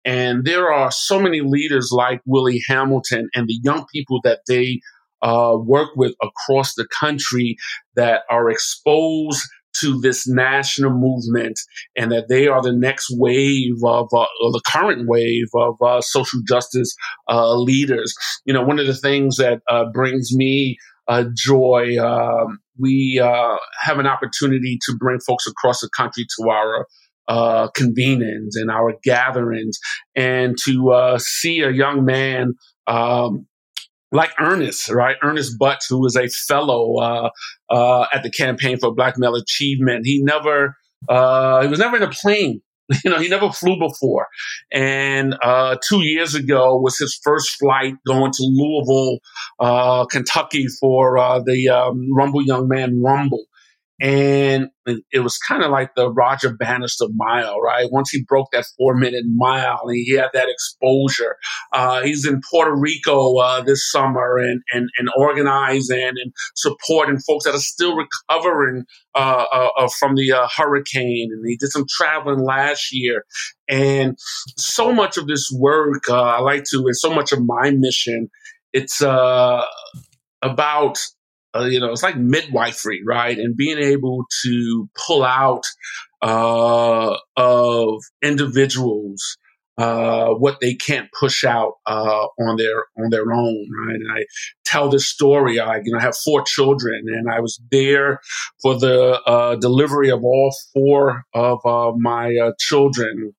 And there are so many leaders like Willie Hamilton and the young people that they uh, work with across the country that are exposed to this national movement and that they are the next wave of, uh, or the current wave of uh, social justice uh, leaders. You know, one of the things that uh, brings me uh, joy, um, we uh, have an opportunity to bring folks across the country to our uh, convenings and our gatherings and to uh, see a young man um, like Ernest, right? Ernest Butts, who was a fellow uh, uh, at the Campaign for Black Male Achievement. He never, uh, he was never in a plane. You know, he never flew before. And uh, two years ago was his first flight going to Louisville, uh, Kentucky for uh, the um, Rumble Young Man Rumble. And it was kind of like the Roger Bannister mile, right? Once he broke that four minute mile and he had that exposure. Uh, he's in Puerto Rico uh, this summer and, and, and organizing and supporting folks that are still recovering uh, uh, uh from the uh, hurricane. And he did some traveling last year. And so much of this work, I like to, and so much of my mission, it's about uh, you know, it's like midwifery, right? And being able to pull out uh, of individuals uh, what they can't push out uh, on their on their own, right? And I tell this story. I you know have four children, and I was there for the uh, delivery of all four of uh, my uh, children.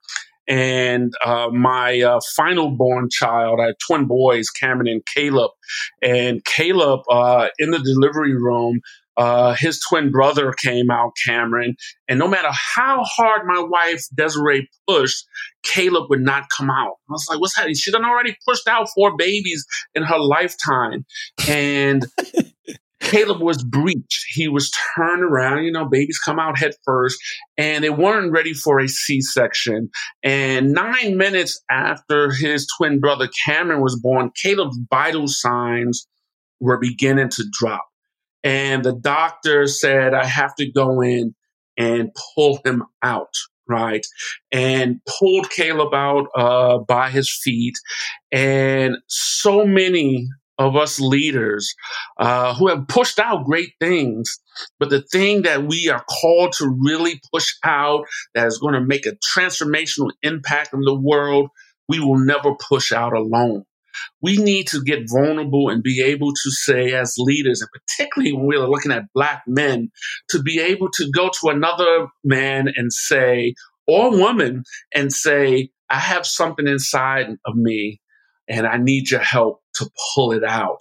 And uh, my uh, final born child, I had twin boys, Cameron and Caleb. And Caleb, uh, in the delivery room, uh, his twin brother came out, Cameron, and no matter how hard my wife Desiree pushed, Caleb would not come out. I was like, "What's happening?" She done already pushed out four babies in her lifetime, and Caleb was breached. He was turned around. You know, babies come out head first, and they weren't ready for a C section. And nine minutes after his twin brother Cameron was born, Caleb's vital signs were beginning to drop. And the doctor said, I have to go in and pull him out right? And pulled Caleb out uh, by his feet. And so many of us leaders uh, who have pushed out great things. But the thing that we are called to really push out that is going to make a transformational impact in the world, we will never push out alone. We need to get vulnerable and be able to say, as leaders, and particularly when we're looking at Black men, to be able to go to another man and say, or woman, and say, I have something inside of me and I need your help to pull it out.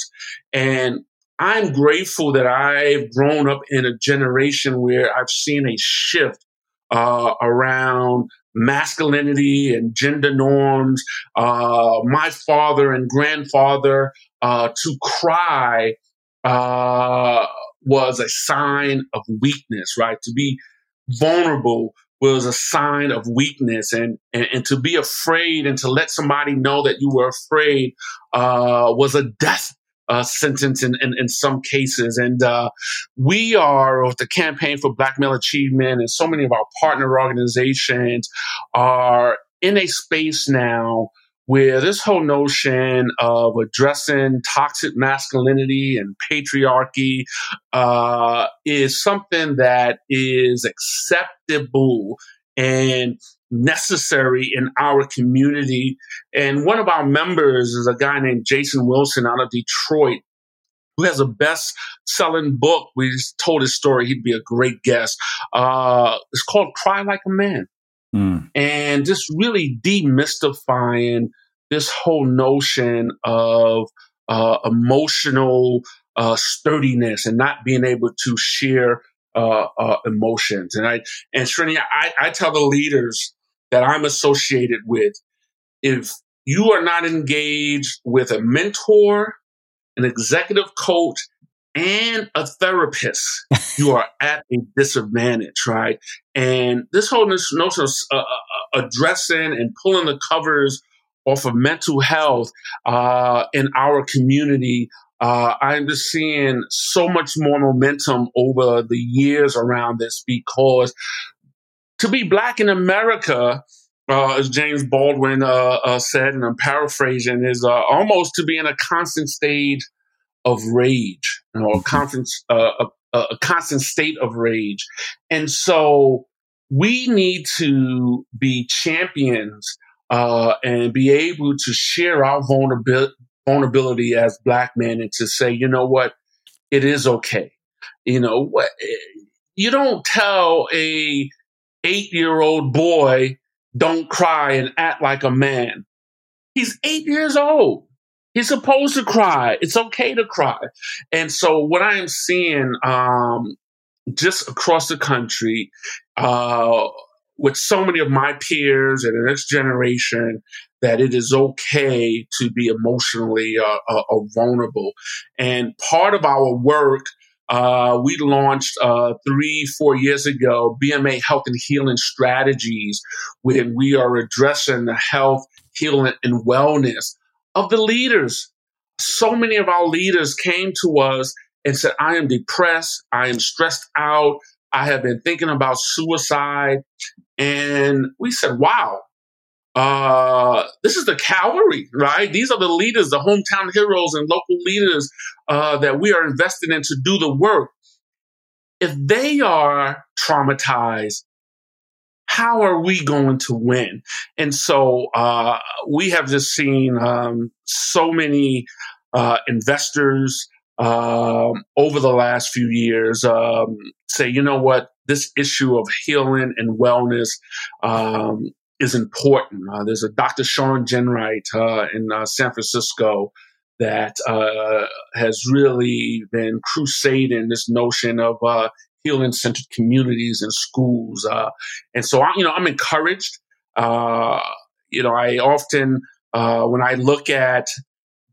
And I'm grateful that I've grown up in a generation where I've seen a shift uh, around masculinity and gender norms. Uh, my father and grandfather uh, to cry uh, was a sign of weakness, right? To be vulnerable was a sign of weakness and, and, and, to be afraid and to let somebody know that you were afraid uh, was a death uh, sentence in, in, in, some cases. And uh, we are, with the Campaign for Black Male Achievement and so many of our partner organizations are in a space now where this whole notion of addressing toxic masculinity and patriarchy uh, is something that is acceptable and necessary in our community. And one of our members is a guy named Jason Wilson out of Detroit. Who has a best selling book? We told his story. He'd be a great guest. Uh, it's called Cry Like a Man. Mm. And just really demystifying this whole notion of uh, emotional uh, sturdiness and not being able to share uh, uh, emotions. And I and Srini, I, I tell the leaders that I'm associated with, if you are not engaged with a mentor, an executive coach, and a therapist, you are at a disadvantage, right? And this whole notion of uh, uh, addressing and pulling the covers off of mental health uh, in our community, uh, I'm just seeing so much more momentum over the years around this because to be black in America, uh, as James Baldwin uh, uh, said, and I'm paraphrasing, is uh, almost to be in a constant state of rage, you know, a, mm-hmm. constant, uh, a, a constant state of rage. And so we need to be champions uh, and be able to share our vulnerability, vulnerability as black men and to say, you know what, it is okay. You know what? Eh, you don't tell a eight year old boy, don't cry and act like a man. He's eight years old. He's supposed to cry. It's okay to cry. And so what I am seeing um, just across the country uh, with so many of my peers and the next generation that it is okay to be emotionally uh, uh, uh vulnerable. And part of our work, uh, we launched uh, three, four years ago, BMA Health and Healing Strategies, when we are addressing the health, healing, and wellness of the leaders. So many of our leaders came to us and said, I am depressed, I am stressed out, I have been thinking about suicide. And we said, wow, uh, this is the cavalry, right? These are the leaders, the hometown heroes and local leaders uh, that we are invested in to do the work. If they are traumatized, how are we going to win? And so uh, we have just seen um, so many uh, investors um, over the last few years um, say, you know what, this issue of healing and wellness um, is important. Uh, there's a Dr. Shawn Ginwright uh, in uh, San Francisco that uh, has really been crusading this notion of healing centered communities and schools. Uh, and so, I, you know, I'm encouraged. you know, I often, when I look at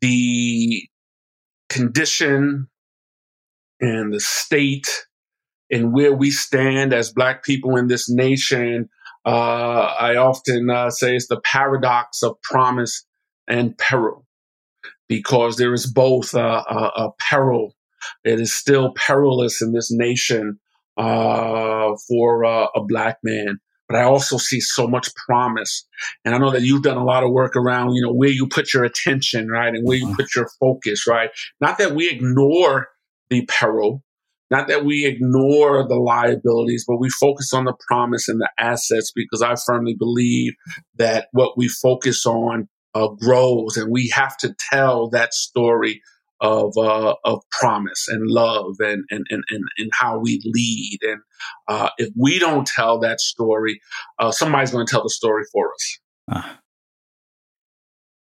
the condition and the state and where we stand as Black people in this nation, uh, I often uh, say it's the paradox of promise and peril, because there is both a, a, a peril. It is still perilous in this nation uh, for uh, a Black man but I also see so much promise. And I know that you've done a lot of work around, you know, where you put your attention, right? And where you mm-hmm. put your focus, right? Not that we ignore the peril, not that we ignore the liabilities, but we focus on the promise and the assets because I firmly believe that what we focus on uh, grows and we have to tell that story of uh, of promise and love and and, and, and, and how we lead. And uh, if we don't tell that story, uh, somebody's going to tell the story for us. Ah.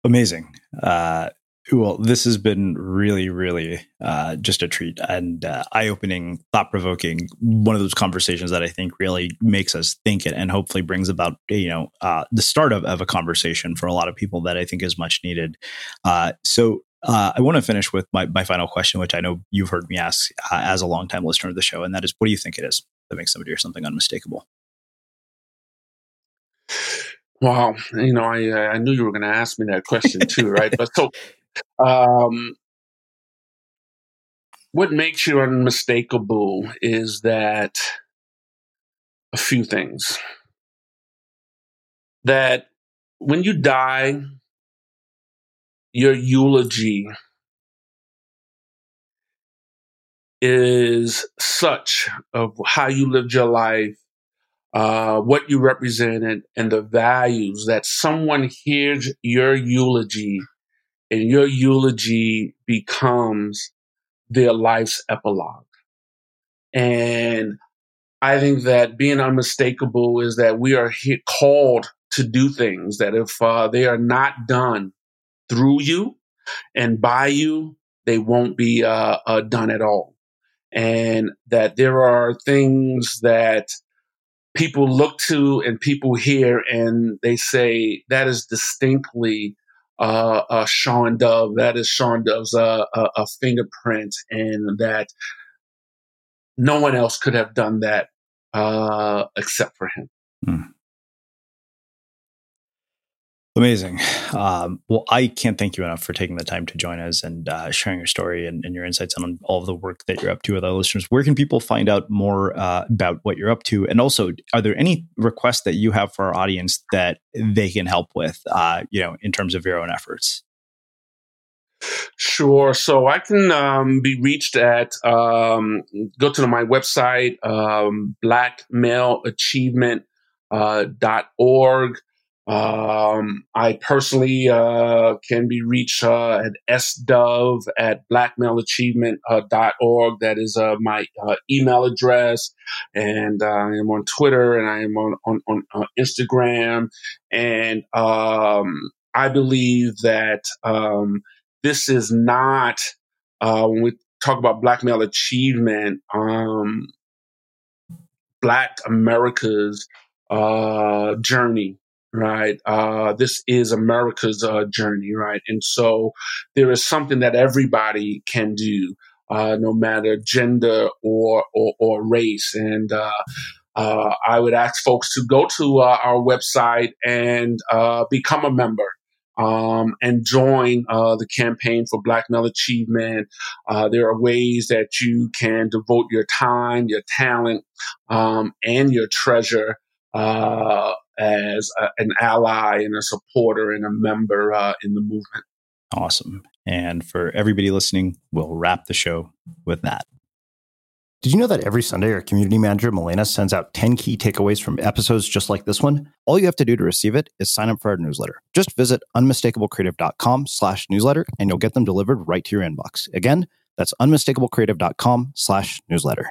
Amazing. Uh, well, this has been really, really uh, just a treat and uh, eye opening, thought provoking. One of those conversations that I think really makes us think it and hopefully brings about, you know, the start of, of a conversation for a lot of people that I think is much needed. So, uh, I want to finish with my, my final question, which I know you've heard me ask uh, as a longtime listener of the show, and that is, what do you think it is that makes somebody or something unmistakable? Wow, you know, I uh, I knew you were going to ask me that question too, right? But so, um, what makes you unmistakable is that a few things. That when you die, your eulogy is such of how you lived your life, uh, what you represented, and the values that someone hears your eulogy and your eulogy becomes their life's epilogue. And I think that being unmistakable is that we are called to do things that if uh, they are not done through you and by you, they won't be uh, uh, done at all. and that there are things that people look to and people hear and they say that is distinctly uh, Shawn Dove. That is Shawn Dove's uh, a, fingerprint, and that no one else could have done that uh, except for him. Hmm. Amazing. Um, well, I can't thank you enough for taking the time to join us and uh, sharing your story and, and, your insights on all of the work that you're up to with our listeners. Where can people find out more uh, about what you're up to? And also, are there any requests that you have for our audience that they can help with, uh, you know, in terms of your own efforts? Sure. So I can um, be reached at, um, go to my website, um, blackmaleachievement.org. Uh, dot org. Um, I personally uh, can be reached uh, at sdove at blackmaleachievement.org. That is uh, my uh, email address. And I am on Twitter and I am on, on, on, Instagram. And um, I believe that um, this is not, uh, when we talk about black male achievement, um, Black America's uh, journey right? Uh, this is America's uh, journey, right? And so there is something that everybody can do, uh, no matter gender or or, or race. And uh, uh, I would ask folks to go to uh, our website and become a member. Um, and join the campaign for Black Male Achievement. there are ways that you can devote your time, your talent, um, and your treasure uh, as a, an ally and a supporter and a member uh, in the movement. Awesome. And for everybody listening, we'll wrap the show with that. Did you know that every Sunday our community manager, Milena, sends out 10 key takeaways from episodes just like this one? All you have to do to receive it is sign up for our newsletter. Just visit unmistakablecreative.com slash newsletter and you'll get them delivered right to your inbox. Again, that's unmistakablecreative.com slash newsletter.